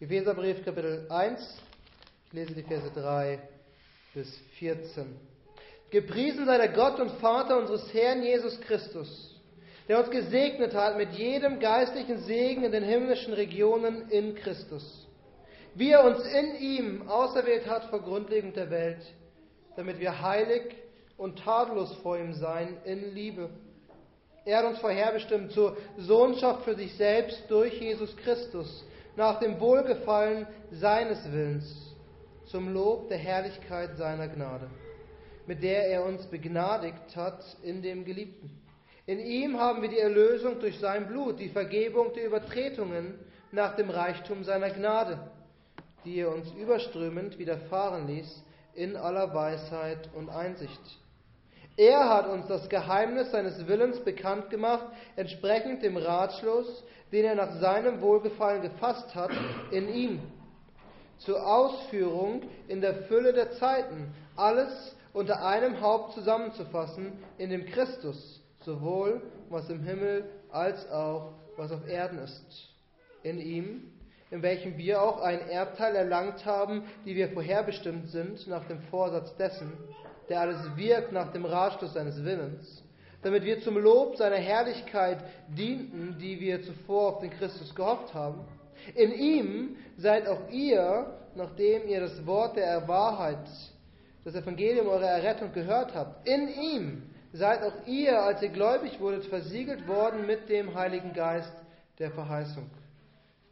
Epheserbrief Kapitel 1, ich lese die Verse 3 bis 14. Gepriesen sei der Gott und Vater unseres Herrn Jesus Christus, der uns gesegnet hat mit jedem geistlichen Segen in den himmlischen Regionen in Christus, wie er uns in ihm auserwählt hat vor Grundlegung der Welt, damit wir heilig und tadellos vor ihm sein in Liebe. Er hat uns vorherbestimmt zur Sohnschaft für sich selbst durch Jesus Christus, nach dem Wohlgefallen seines Willens, zum Lob der Herrlichkeit seiner Gnade, mit der er uns begnadigt hat in dem Geliebten. In ihm haben wir die Erlösung durch sein Blut, die Vergebung der Übertretungen nach dem Reichtum seiner Gnade, die er uns überströmend widerfahren ließ in aller Weisheit und Einsicht. Er hat uns das Geheimnis seines Willens bekannt gemacht, entsprechend dem Ratschluss, den er nach seinem Wohlgefallen gefasst hat, in ihm. Zur Ausführung in der Fülle der Zeiten, alles unter einem Haupt zusammenzufassen, in dem Christus, sowohl was im Himmel als auch was auf Erden ist. In ihm, in welchem wir auch ein Erbteil erlangt haben, die wir vorherbestimmt sind nach dem Vorsatz dessen, der alles wirkt nach dem Ratschluss seines Willens, damit wir zum Lob seiner Herrlichkeit dienten, die wir zuvor auf den Christus gehofft haben. In ihm seid auch ihr, nachdem ihr das Wort der Wahrheit, das Evangelium eurer Errettung gehört habt, in ihm seid auch ihr, als ihr gläubig wurdet, versiegelt worden mit dem Heiligen Geist der Verheißung,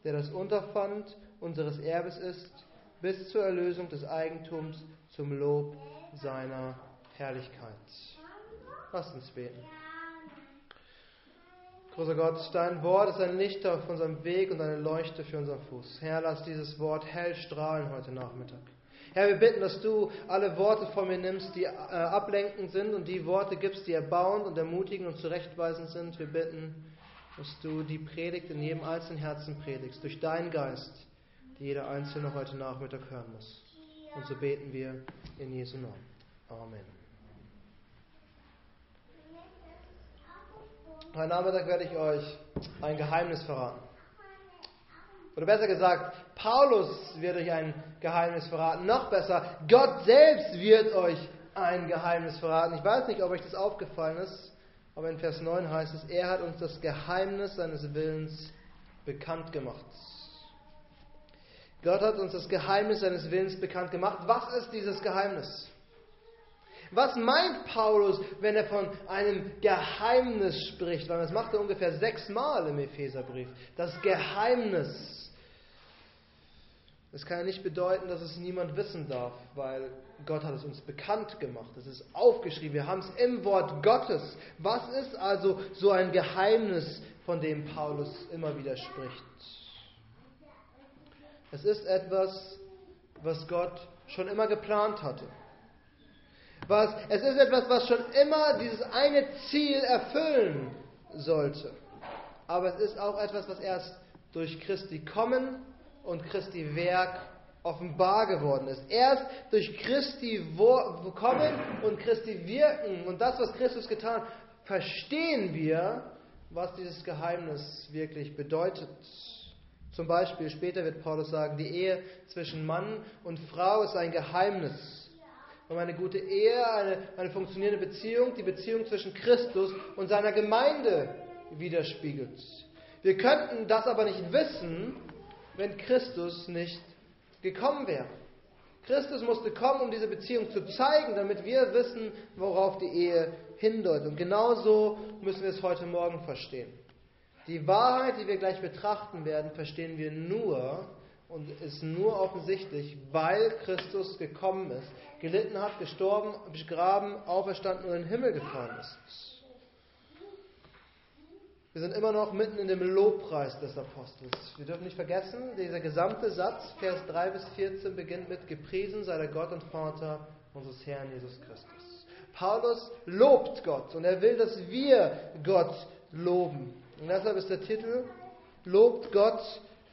der das Unterpfand unseres Erbes ist, bis zur Erlösung des Eigentums zum Lob seiner Herrlichkeit. Lasst uns beten. Großer Gott, dein Wort ist ein Licht auf unserem Weg und eine Leuchte für unseren Fuß. Herr, lass dieses Wort hell strahlen heute Nachmittag. Herr, wir bitten, dass du alle Worte von mir nimmst, die äh, ablenkend sind und die Worte gibst, die erbauend und ermutigend und zurechtweisend sind. Wir bitten, dass du die Predigt in jedem einzelnen Herzen predigst, durch deinen Geist, die jeder Einzelne heute Nachmittag hören muss. Und so beten wir in Jesu Namen. Amen. Heute Nachmittag werde ich euch ein Geheimnis verraten. Oder besser gesagt, Paulus wird euch ein Geheimnis verraten. Noch besser, Gott selbst wird euch ein Geheimnis verraten. Ich weiß nicht, ob euch das aufgefallen ist, aber in Vers 9 heißt es, er hat uns das Geheimnis seines Willens bekannt gemacht. Gott hat uns das Geheimnis seines Willens bekannt gemacht. Was ist dieses Geheimnis? Was meint Paulus, wenn er von einem Geheimnis spricht? Weil das macht er ungefähr sechsmal im Epheserbrief. Das Geheimnis. Das kann ja nicht bedeuten, dass es niemand wissen darf, weil Gott hat es uns bekannt gemacht. Es ist aufgeschrieben. Wir haben es im Wort Gottes. Was ist also so ein Geheimnis, von dem Paulus immer wieder spricht? Es ist etwas, was Gott schon immer geplant hatte. Was, es ist etwas, was schon immer dieses eine Ziel erfüllen sollte. Aber es ist auch etwas, was erst durch Christi Kommen und Christi Werk offenbar geworden ist. Erst durch Christi Kommen und Christi Wirken und das, was Christus getan hat, verstehen wir, was dieses Geheimnis wirklich bedeutet. Zum Beispiel, später wird Paulus sagen, die Ehe zwischen Mann und Frau ist ein Geheimnis. Und eine gute Ehe, eine, eine funktionierende Beziehung, die Beziehung zwischen Christus und seiner Gemeinde widerspiegelt. Wir könnten das aber nicht wissen, wenn Christus nicht gekommen wäre. Christus musste kommen, um diese Beziehung zu zeigen, damit wir wissen, worauf die Ehe hindeutet. Und genauso müssen wir es heute Morgen verstehen. Die Wahrheit, die wir gleich betrachten werden, verstehen wir nur und ist nur offensichtlich, weil Christus gekommen ist, gelitten hat, gestorben, begraben, auferstanden und in den Himmel gefahren ist. Wir sind immer noch mitten in dem Lobpreis des Apostels. Wir dürfen nicht vergessen, dieser gesamte Satz, Vers 3 bis 14, beginnt mit Gepriesen sei der Gott und Vater unseres Herrn Jesus Christus. Paulus lobt Gott und er will, dass wir Gott loben. Und deshalb ist der Titel Lobt Gott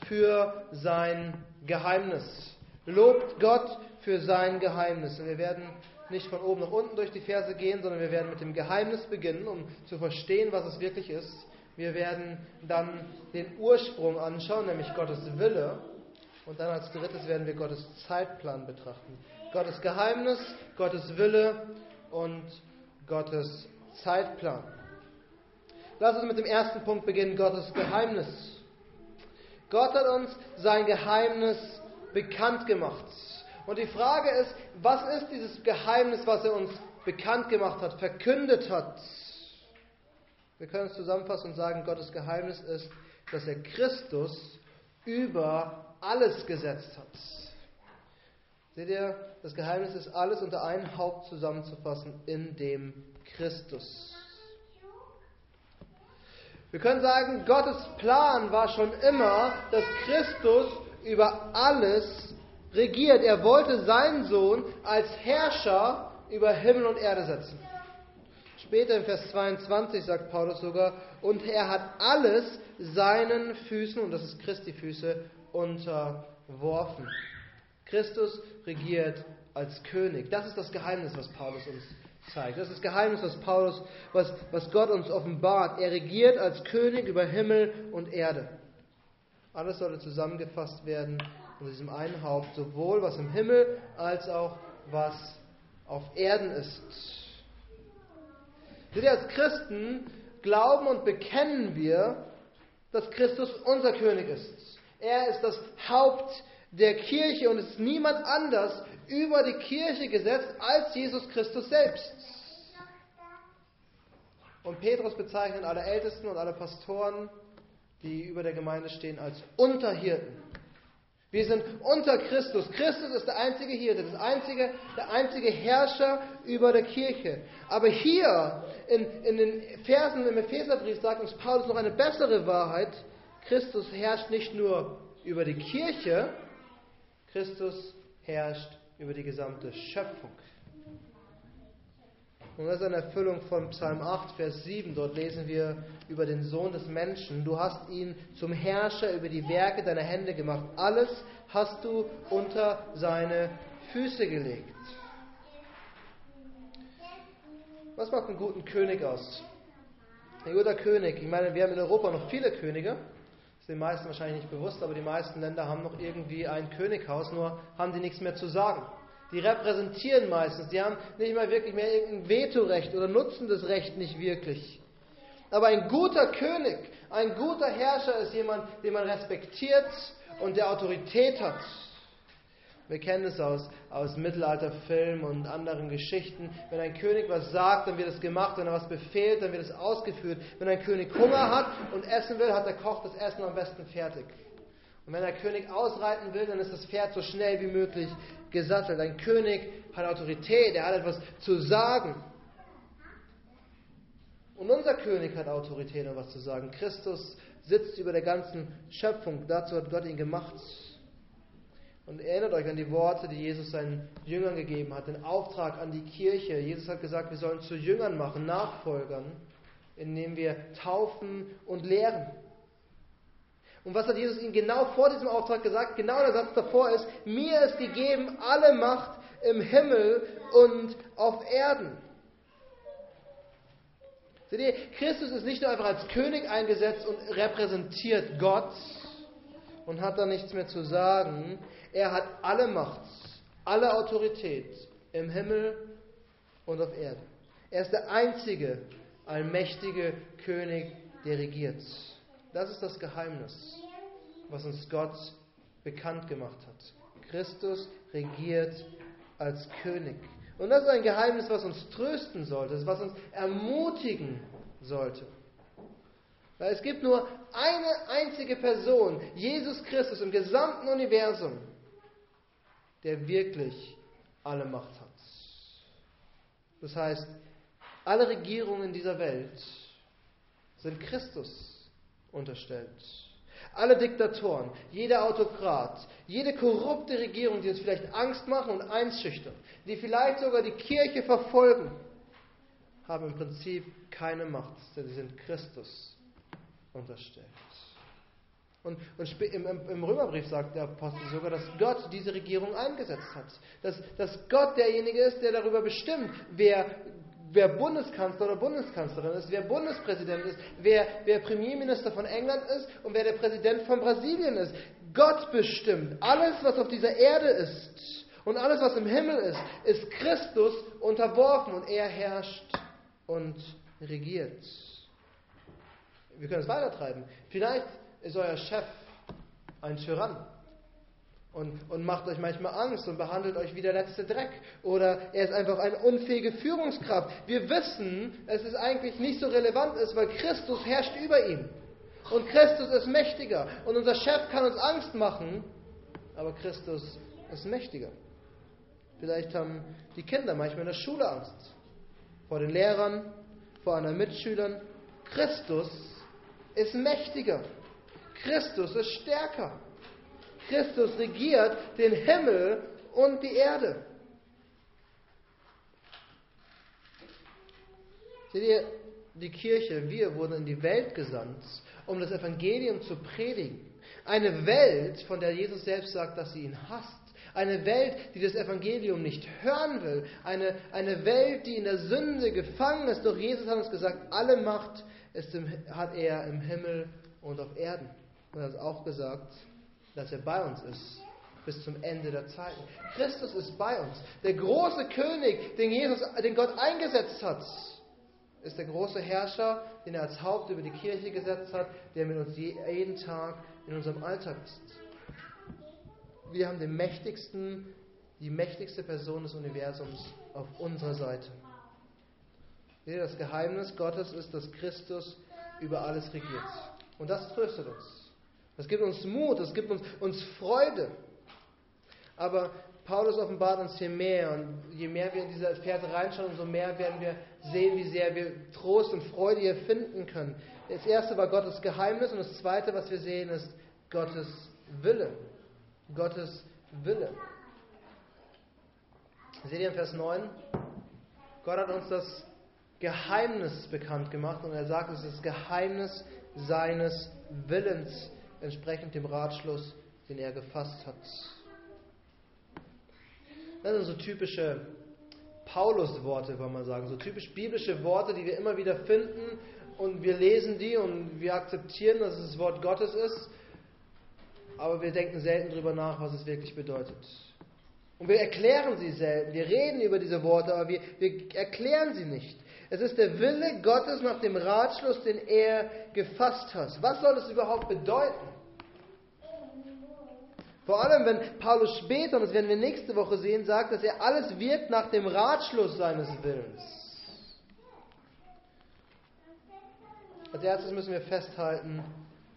für sein Geheimnis. Lobt Gott für sein Geheimnis. Und wir werden nicht von oben nach unten durch die Verse gehen, sondern wir werden mit dem Geheimnis beginnen, um zu verstehen, was es wirklich ist. Wir werden dann den Ursprung anschauen, nämlich Gottes Wille. Und dann als drittes werden wir Gottes Zeitplan betrachten. Gottes Geheimnis, Gottes Wille und Gottes Zeitplan. Lass uns mit dem ersten Punkt beginnen, Gottes Geheimnis. Gott hat uns sein Geheimnis bekannt gemacht. Und die Frage ist, was ist dieses Geheimnis, was er uns bekannt gemacht hat, verkündet hat? Wir können es zusammenfassen und sagen, Gottes Geheimnis ist, dass er Christus über alles gesetzt hat. Seht ihr, das Geheimnis ist alles unter ein Haupt zusammenzufassen in dem Christus. Wir können sagen, Gottes Plan war schon immer, dass Christus über alles regiert. Er wollte seinen Sohn als Herrscher über Himmel und Erde setzen. Später im Vers 22 sagt Paulus sogar, und er hat alles seinen Füßen, und das ist Christi Füße, unterworfen. Christus regiert als König. Das ist das Geheimnis, was Paulus uns zeigt. Das ist das Geheimnis, was Paulus, was, was Gott uns offenbart. Er regiert als König über Himmel und Erde. Alles sollte zusammengefasst werden unter diesem einen Haupt, sowohl was im Himmel als auch was auf Erden ist. Wir als Christen glauben und bekennen wir, dass Christus unser König ist. Er ist das Haupt der Kirche und es ist niemand anders über die Kirche gesetzt als Jesus Christus selbst. Und Petrus bezeichnet alle Ältesten und alle Pastoren, die über der Gemeinde stehen, als Unterhirten. Wir sind unter Christus. Christus ist der einzige Hirte, das einzige, der einzige Herrscher über der Kirche. Aber hier in, in den Versen im Epheserbrief sagt uns Paulus noch eine bessere Wahrheit. Christus herrscht nicht nur über die Kirche, Christus herrscht über die gesamte Schöpfung. Und das ist eine Erfüllung von Psalm 8, Vers 7. Dort lesen wir über den Sohn des Menschen. Du hast ihn zum Herrscher über die Werke deiner Hände gemacht. Alles hast du unter seine Füße gelegt. Was macht einen guten König aus? Ein guter König, ich meine, wir haben in Europa noch viele Könige, den meisten wahrscheinlich nicht bewusst, aber die meisten Länder haben noch irgendwie ein Könighaus, nur haben die nichts mehr zu sagen. Die repräsentieren meistens, die haben nicht mal wirklich mehr irgendein Vetorecht oder nutzen das Recht nicht wirklich. Aber ein guter König, ein guter Herrscher ist jemand, den man respektiert und der Autorität hat. Wir kennen es aus, aus Mittelalterfilmen und anderen Geschichten. Wenn ein König was sagt, dann wird es gemacht. Wenn er was befehlt, dann wird es ausgeführt. Wenn ein König Hunger hat und essen will, hat der Koch das Essen am besten fertig. Und wenn der König ausreiten will, dann ist das Pferd so schnell wie möglich gesattelt. Ein König hat Autorität, er hat etwas zu sagen. Und unser König hat Autorität, um was zu sagen. Christus sitzt über der ganzen Schöpfung. Dazu hat Gott ihn gemacht. Und erinnert euch an die Worte, die Jesus seinen Jüngern gegeben hat, den Auftrag an die Kirche. Jesus hat gesagt, wir sollen zu Jüngern machen, Nachfolgern, indem wir taufen und lehren. Und was hat Jesus ihnen genau vor diesem Auftrag gesagt? Genau der Satz davor ist, mir ist gegeben alle Macht im Himmel und auf Erden. Seht ihr, Christus ist nicht nur einfach als König eingesetzt und repräsentiert Gott und hat da nichts mehr zu sagen. Er hat alle Macht, alle Autorität im Himmel und auf Erden. Er ist der einzige allmächtige König, der regiert. Das ist das Geheimnis, was uns Gott bekannt gemacht hat. Christus regiert als König. Und das ist ein Geheimnis, was uns trösten sollte, was uns ermutigen sollte. Weil es gibt nur eine einzige Person, Jesus Christus im gesamten Universum, der wirklich alle Macht hat. Das heißt, alle Regierungen dieser Welt sind Christus unterstellt. Alle Diktatoren, jeder Autokrat, jede korrupte Regierung, die uns vielleicht Angst machen und einschüchtern, die vielleicht sogar die Kirche verfolgen, haben im Prinzip keine Macht, denn sie sind Christus unterstellt. Und, und im, im, Römerbrief sagt der Apostel sogar, dass Gott diese Regierung eingesetzt hat. Dass, dass Gott derjenige ist, der darüber bestimmt, wer, wer Bundeskanzler oder Bundeskanzlerin ist, wer Bundespräsident ist, wer, wer Premierminister von England ist und wer der Präsident von Brasilien ist. Gott bestimmt. Alles, was auf dieser Erde ist und alles, was im Himmel ist, ist Christus unterworfen und er herrscht und regiert. Wir können es weitertreiben. Vielleicht ist euer Chef ein Tyrann und, und macht euch manchmal Angst und behandelt euch wie der letzte Dreck. Oder er ist einfach eine unfähige Führungskraft. Wir wissen, dass es eigentlich nicht so relevant ist, weil Christus herrscht über ihm. Und Christus ist mächtiger. Und unser Chef kann uns Angst machen, aber Christus ist mächtiger. Vielleicht haben die Kinder manchmal in der Schule Angst. Vor den Lehrern, vor anderen Mitschülern. Christus ist mächtiger. Christus ist stärker. Christus regiert den Himmel und die Erde. Seht ihr, die Kirche, wir wurden in die Welt gesandt, um das Evangelium zu predigen. Eine Welt, von der Jesus selbst sagt, dass sie ihn hasst. Eine Welt, die das Evangelium nicht hören will. Eine, eine Welt, die in der Sünde gefangen ist. Doch Jesus hat uns gesagt, alle Macht ist im, hat er im Himmel und auf Erden. Und er hat auch gesagt, dass er bei uns ist bis zum Ende der Zeiten. Christus ist bei uns. Der große König, den Jesus, den Gott eingesetzt hat, ist der große Herrscher, den er als Haupt über die Kirche gesetzt hat, der mit uns jeden Tag in unserem Alltag ist. Wir haben den mächtigsten, die mächtigste Person des Universums auf unserer Seite. Das Geheimnis Gottes ist, dass Christus über alles regiert. Und das tröstet uns. Das gibt uns Mut, das gibt uns, uns Freude. Aber Paulus offenbart uns hier mehr und je mehr wir in diese Verse reinschauen, umso mehr werden wir sehen, wie sehr wir Trost und Freude hier finden können. Das erste war Gottes Geheimnis und das zweite, was wir sehen, ist Gottes Wille. Gottes Wille. Seht ihr in Vers 9? Gott hat uns das Geheimnis bekannt gemacht und er sagt, es ist das Geheimnis seines Willens, entsprechend dem Ratschluss, den er gefasst hat. Das sind so typische Paulus-Worte, kann man sagen, so typisch biblische Worte, die wir immer wieder finden und wir lesen die und wir akzeptieren, dass es das Wort Gottes ist, aber wir denken selten darüber nach, was es wirklich bedeutet. Und wir erklären sie selten. Wir reden über diese Worte, aber wir, wir erklären sie nicht. Es ist der Wille Gottes nach dem Ratschluss, den er gefasst hat. Was soll es überhaupt bedeuten? Vor allem, wenn Paulus später, und das werden wir nächste Woche sehen, sagt, dass er alles wirkt nach dem Ratschluss seines Willens. Als erstes müssen wir festhalten,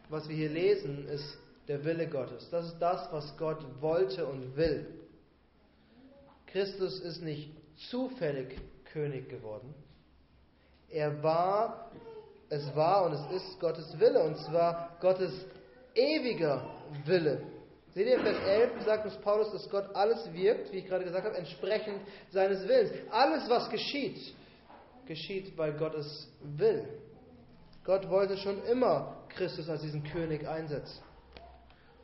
was wir hier lesen, ist der Wille Gottes. Das ist das, was Gott wollte und will. Christus ist nicht zufällig König geworden. Er war, es war und es ist Gottes Wille, und zwar Gottes ewiger Wille. Seht ihr, Vers 11 sagt uns Paulus, dass Gott alles wirkt, wie ich gerade gesagt habe, entsprechend seines Willens. Alles, was geschieht, geschieht, weil Gott es will. Gott wollte schon immer Christus als diesen König einsetzen.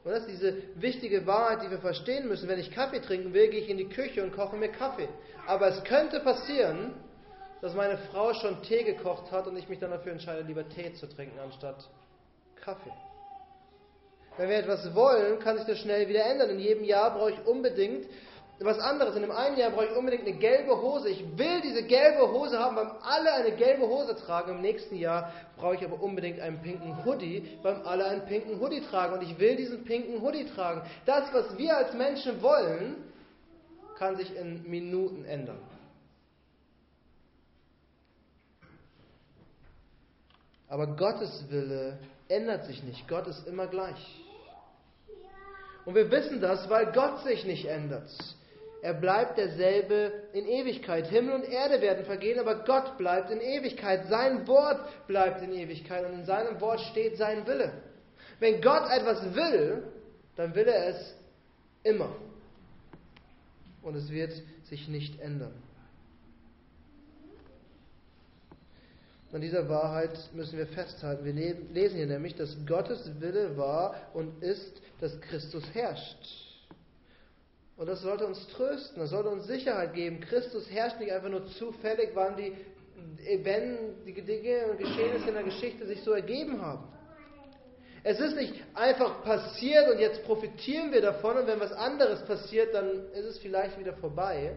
Und das ist diese wichtige Wahrheit, die wir verstehen müssen. Wenn ich Kaffee trinken will, gehe ich in die Küche und koche mir Kaffee. Aber es könnte passieren, dass meine Frau schon Tee gekocht hat und ich mich dann dafür entscheide, lieber Tee zu trinken anstatt Kaffee. Wenn wir etwas wollen, kann sich das schnell wieder ändern. In jedem Jahr brauche ich unbedingt was anderes. In dem einen Jahr brauche ich unbedingt eine gelbe Hose. Ich will diese gelbe Hose haben, weil alle eine gelbe Hose tragen. Im nächsten Jahr brauche ich aber unbedingt einen pinken Hoodie, weil alle einen pinken Hoodie tragen. Und ich will diesen pinken Hoodie tragen. Das, was wir als Menschen wollen, kann sich in Minuten ändern. Aber Gottes Wille ändert sich nicht. Gott ist immer gleich. Und wir wissen das, weil Gott sich nicht ändert. Er bleibt derselbe in Ewigkeit. Himmel und Erde werden vergehen, aber Gott bleibt in Ewigkeit. Sein Wort bleibt in Ewigkeit und in seinem Wort steht sein Wille. Wenn Gott etwas will, dann will er es immer. Und es wird sich nicht ändern. An dieser Wahrheit müssen wir festhalten. Wir lesen hier nämlich, dass Gottes Wille war und ist, dass Christus herrscht. Und das sollte uns trösten, das sollte uns Sicherheit geben. Christus herrscht nicht einfach nur zufällig, wann die, wenn die Dinge und Geschehnisse in der Geschichte sich so ergeben haben. Es ist nicht einfach passiert und jetzt profitieren wir davon und wenn was anderes passiert, dann ist es vielleicht wieder vorbei.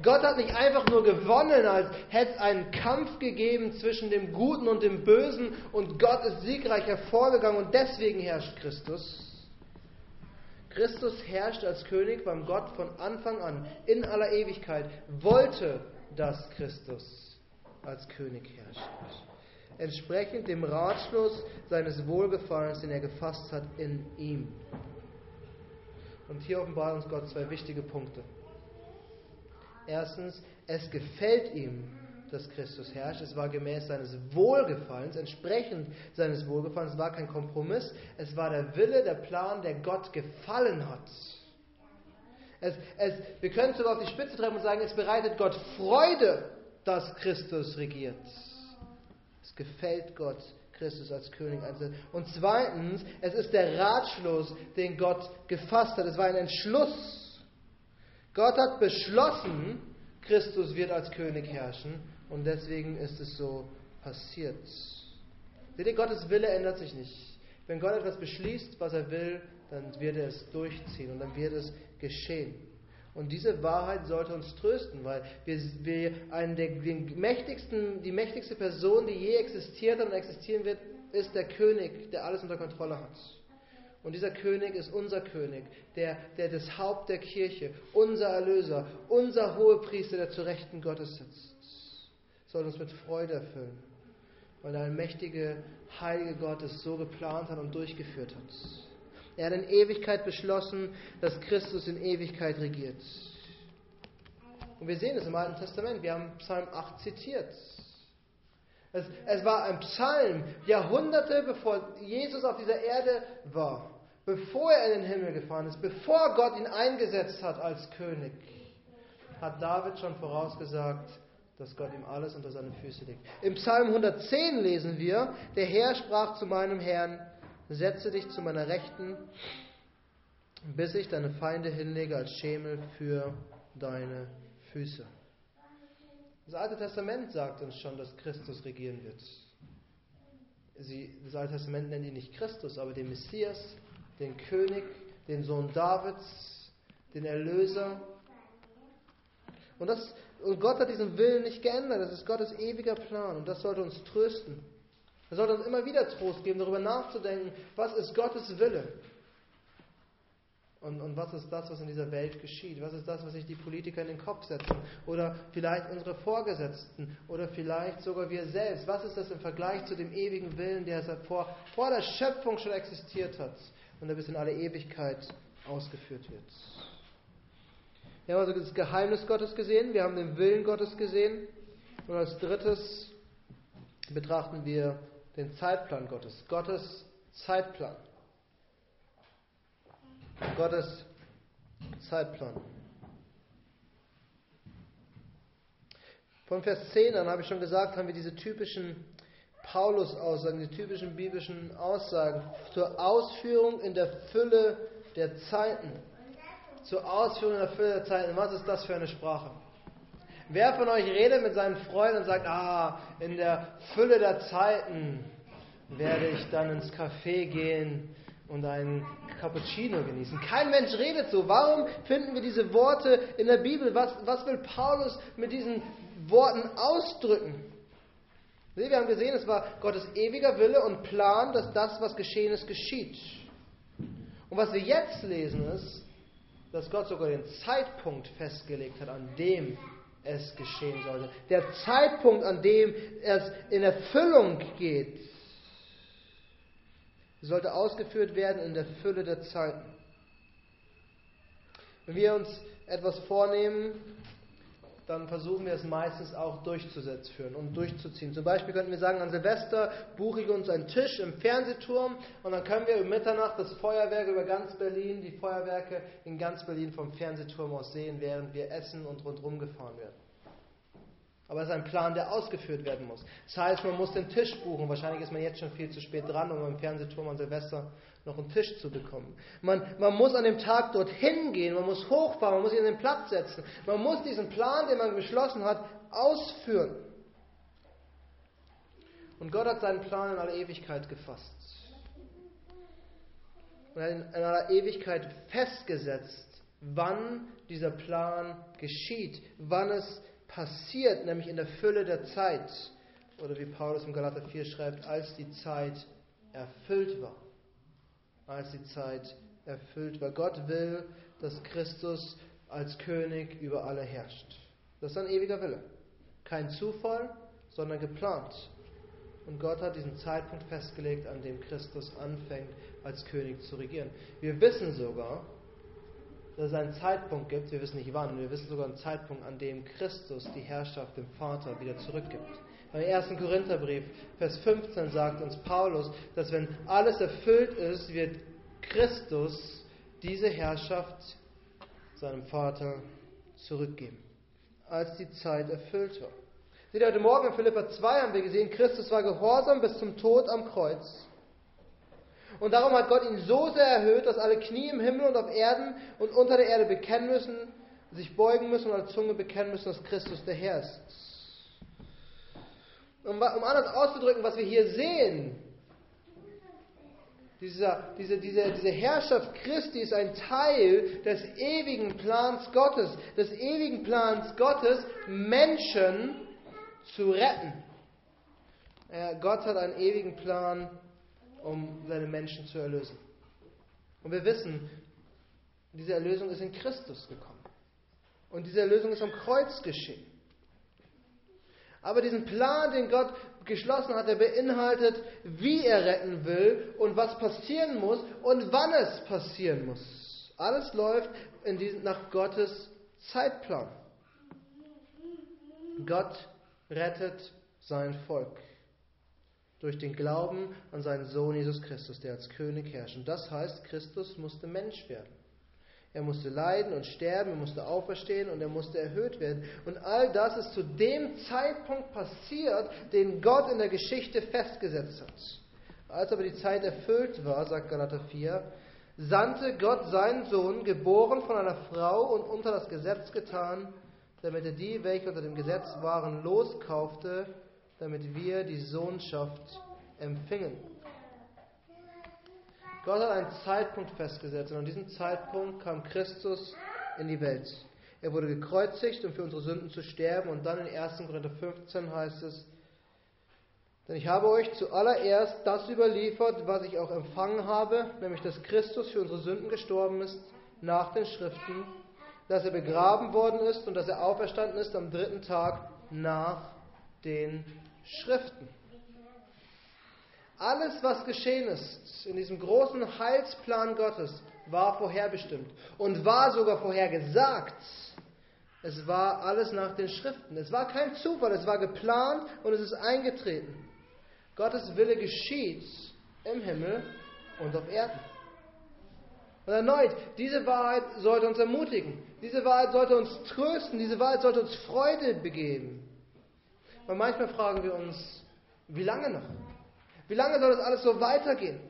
Gott hat nicht einfach nur gewonnen, als hätte es einen Kampf gegeben zwischen dem Guten und dem Bösen und Gott ist siegreich hervorgegangen und deswegen herrscht Christus. Christus herrscht als König beim Gott von Anfang an, in aller Ewigkeit, wollte, dass Christus als König herrscht. Entsprechend dem Ratschluss seines Wohlgefallens, den er gefasst hat in ihm. Und hier offenbart uns Gott zwei wichtige Punkte. Erstens, es gefällt ihm, dass Christus herrscht. Es war gemäß seines Wohlgefallens, entsprechend seines Wohlgefallens. Es war kein Kompromiss. Es war der Wille, der Plan, der Gott gefallen hat. Es, es, wir können sogar auf die Spitze treffen und sagen, es bereitet Gott Freude, dass Christus regiert. Es gefällt Gott, Christus als König einzusetzen. Und zweitens, es ist der Ratschluss, den Gott gefasst hat. Es war ein Entschluss. Gott hat beschlossen, Christus wird als König herrschen und deswegen ist es so passiert. Seht ihr, Gottes Wille ändert sich nicht. Wenn Gott etwas beschließt, was er will, dann wird er es durchziehen und dann wird es geschehen. Und diese Wahrheit sollte uns trösten, weil wir, wir einen der, den mächtigsten, die mächtigste Person, die je existiert und existieren wird, ist der König, der alles unter Kontrolle hat. Und dieser König ist unser König, der, der das Haupt der Kirche, unser Erlöser, unser Hohepriester, der zu Rechten Gottes sitzt. Soll uns mit Freude erfüllen, weil der allmächtige, heilige Gott es so geplant hat und durchgeführt hat. Er hat in Ewigkeit beschlossen, dass Christus in Ewigkeit regiert. Und wir sehen es im Alten Testament. Wir haben Psalm 8 zitiert. Es, es, war ein Psalm, Jahrhunderte bevor Jesus auf dieser Erde war bevor er in den Himmel gefahren ist, bevor Gott ihn eingesetzt hat als König, hat David schon vorausgesagt, dass Gott ihm alles unter seine Füße legt. Im Psalm 110 lesen wir, der Herr sprach zu meinem Herrn, setze dich zu meiner Rechten, bis ich deine Feinde hinlege als Schemel für deine Füße. Das Alte Testament sagt uns schon, dass Christus regieren wird. Sie, das Alte Testament nennt ihn nicht Christus, aber den Messias, den König, den Sohn Davids, den Erlöser. Und, das, und Gott hat diesen Willen nicht geändert. Das ist Gottes ewiger Plan und das sollte uns trösten. Das sollte uns immer wieder Trost geben, darüber nachzudenken, was ist Gottes Wille. Und, und, was ist das, was in dieser Welt geschieht? Was ist das, was sich die Politiker in den Kopf setzen? Oder vielleicht unsere Vorgesetzten? Oder vielleicht sogar wir selbst? Was ist das im Vergleich zu dem ewigen Willen, der vor, vor der Schöpfung schon existiert hat? Und er bis in alle Ewigkeit ausgeführt wird. Wir haben also das Geheimnis Gottes gesehen, wir haben den Willen Gottes gesehen und als drittes betrachten wir den Zeitplan Gottes, Gottes Zeitplan. Gottes Zeitplan. Von Vers 10 an habe ich schon gesagt, haben wir diese typischen Paulus-Aussagen, die typischen biblischen Aussagen zur Ausführung in der Fülle der Zeiten. Zur Ausführung in der Fülle der Zeiten. Was ist das für eine Sprache? Wer von euch redet mit seinen Freunden und sagt, ah, in der Fülle der Zeiten werde ich dann ins Café gehen und einen Cappuccino genießen. Kein Mensch redet so. Warum finden wir diese Worte in der Bibel? Was, was will Paulus mit diesen Worten ausdrücken? Wir haben gesehen, es war Gottes ewiger Wille und Plan, dass das, was geschehen ist, geschieht. Und was wir jetzt lesen, ist, dass Gott sogar den Zeitpunkt festgelegt hat, an dem es geschehen sollte. Der Zeitpunkt, an dem es in Erfüllung geht, sollte ausgeführt werden in der Fülle der Zeiten. Wenn wir uns etwas vornehmen, dann versuchen wir es meistens auch durchzusetzen und durchzuziehen. Zum Beispiel könnten wir sagen, an Silvester buche ich uns einen Tisch im Fernsehturm und dann können wir um Mitternacht das Feuerwerk über ganz Berlin, die Feuerwerke in ganz Berlin vom Fernsehturm aus sehen, während wir essen und rundherum gefahren werden. Aber es ist ein Plan, der ausgeführt werden muss. Das heißt, man muss den Tisch buchen. Wahrscheinlich ist man jetzt schon viel zu spät dran, um im Fernsehturm an Silvester noch einen Tisch zu bekommen. Man, man muss an dem Tag dorthin gehen, man muss hochfahren, man muss sich an den Platz setzen. Man muss diesen Plan, den man beschlossen hat, ausführen. Und Gott hat seinen Plan in aller Ewigkeit gefasst. Und in aller Ewigkeit festgesetzt, wann dieser Plan geschieht, wann es passiert, nämlich in der Fülle der Zeit. Oder wie Paulus im Galater 4 schreibt, als die Zeit erfüllt war. Als die Zeit erfüllt war. Gott will, dass Christus als König über alle herrscht. Das ist ein ewiger Wille. Kein Zufall, sondern geplant. Und Gott hat diesen Zeitpunkt festgelegt, an dem Christus anfängt, als König zu regieren. Wir wissen sogar, dass es einen Zeitpunkt gibt, wir wissen nicht wann, wir wissen sogar einen Zeitpunkt, an dem Christus die Herrschaft dem Vater wieder zurückgibt. Beim 1. Korintherbrief, Vers 15 sagt uns Paulus, dass wenn alles erfüllt ist, wird Christus diese Herrschaft seinem Vater zurückgeben, als die Zeit erfüllt war. Seht ihr, heute Morgen in Philippa 2 haben wir gesehen, Christus war gehorsam bis zum Tod am Kreuz. Und darum hat Gott ihn so sehr erhöht, dass alle Knie im Himmel und auf Erden und unter der Erde bekennen müssen, sich beugen müssen und als Zunge bekennen müssen, dass Christus der Herr ist. Um, um anders auszudrücken, was wir hier sehen, dieser, diese, diese, diese Herrschaft Christi ist ein Teil des ewigen Plans Gottes, des ewigen Plans Gottes, Menschen zu retten. Gott hat einen ewigen Plan, um seine Menschen zu erlösen. Und wir wissen, diese Erlösung ist in Christus gekommen. Und diese Erlösung ist am Kreuz geschehen. Aber diesen Plan, den Gott geschlossen hat, der beinhaltet, wie er retten will und was passieren muss und wann es passieren muss. Alles läuft diesen, nach Gottes Zeitplan. Gott rettet sein Volk durch den Glauben an seinen Sohn Jesus Christus, der als König herrscht. Und das heißt, Christus musste Mensch werden. Er musste leiden und sterben, er musste auferstehen und er musste erhöht werden. Und all das ist zu dem Zeitpunkt passiert, den Gott in der Geschichte festgesetzt hat. Als aber die Zeit erfüllt war, sagt Galater 4, sandte Gott seinen Sohn, geboren von einer Frau und unter das Gesetz getan, damit er die, welche unter dem Gesetz waren, loskaufte, damit wir die Sohnschaft empfingen. Gott hat einen Zeitpunkt festgesetzt und an diesem Zeitpunkt kam Christus in die Welt. Er wurde gekreuzigt, um für unsere Sünden zu sterben und dann in 1. Korinther 15 heißt es, denn ich habe euch zuallererst das überliefert, was ich auch empfangen habe, nämlich dass Christus für unsere Sünden gestorben ist, nach den Schriften, dass er begraben worden ist und dass er auferstanden ist am dritten Tag nach den Schriften. Alles, was geschehen ist in diesem großen Heilsplan Gottes, war vorherbestimmt und war sogar vorhergesagt. Es war alles nach den Schriften. Es war kein Zufall, es war geplant und es ist eingetreten. Gottes Wille geschieht im Himmel und auf Erden. Und erneut, diese Wahrheit sollte uns ermutigen. Diese Wahrheit sollte uns trösten. Diese Wahrheit sollte uns Freude begeben. Weil manchmal fragen wir uns, wie lange noch? Wie lange soll das alles so weitergehen?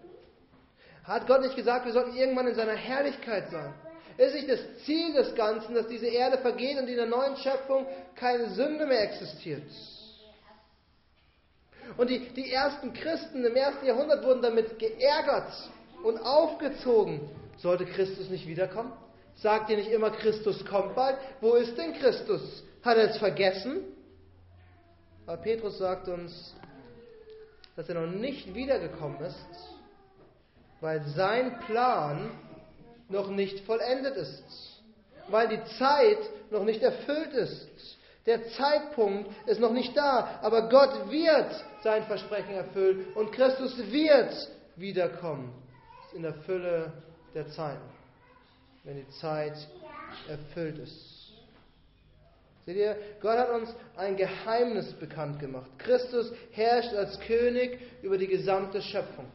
Hat Gott nicht gesagt, wir sollten irgendwann in seiner Herrlichkeit sein? Ist nicht das Ziel des Ganzen, dass diese Erde vergeht und in der neuen Schöpfung keine Sünde mehr existiert? Und die, die ersten Christen im ersten Jahrhundert wurden damit geärgert und aufgezogen. Sollte Christus nicht wiederkommen? Sagt ihr nicht immer, Christus kommt bald? Wo ist denn Christus? Hat er es vergessen? Aber Petrus sagt uns, dass er noch nicht wiedergekommen ist, weil sein Plan noch nicht vollendet ist, weil die Zeit noch nicht erfüllt ist. Der Zeitpunkt ist noch nicht da, aber Gott wird sein Versprechen erfüllen und Christus wird wiederkommen in der Fülle der Zeiten, wenn die Zeit erfüllt ist. Seht ihr, Gott hat uns ein Geheimnis bekannt gemacht. Christus herrscht als König über die gesamte Schöpfung.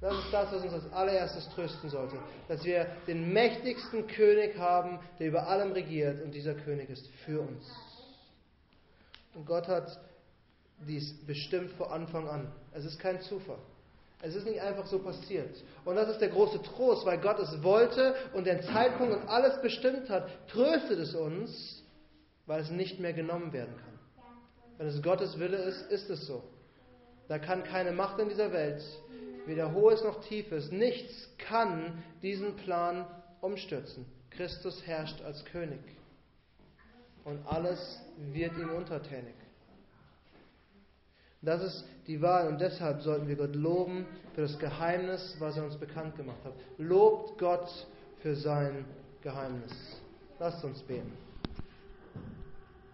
Das ist das, was uns als allererstes trösten sollte. Dass wir den mächtigsten König haben, der über allem regiert und dieser König ist für uns. Und Gott hat dies bestimmt vor Anfang an. Es ist kein Zufall. Es ist nicht einfach so passiert. Und das ist der große Trost, weil Gott es wollte und den Zeitpunkt und alles bestimmt hat, tröstet es uns, weil es nicht mehr genommen werden kann. Wenn es Gottes Wille ist, ist es so. Da kann keine Macht in dieser Welt, weder hohes noch tiefes, nichts kann diesen Plan umstürzen. Christus herrscht als König und alles wird ihm untertänig. Das ist die Wahl und deshalb sollten wir Gott loben für das Geheimnis, was er uns bekannt gemacht hat. Lobt Gott für sein Geheimnis. Lasst uns beten.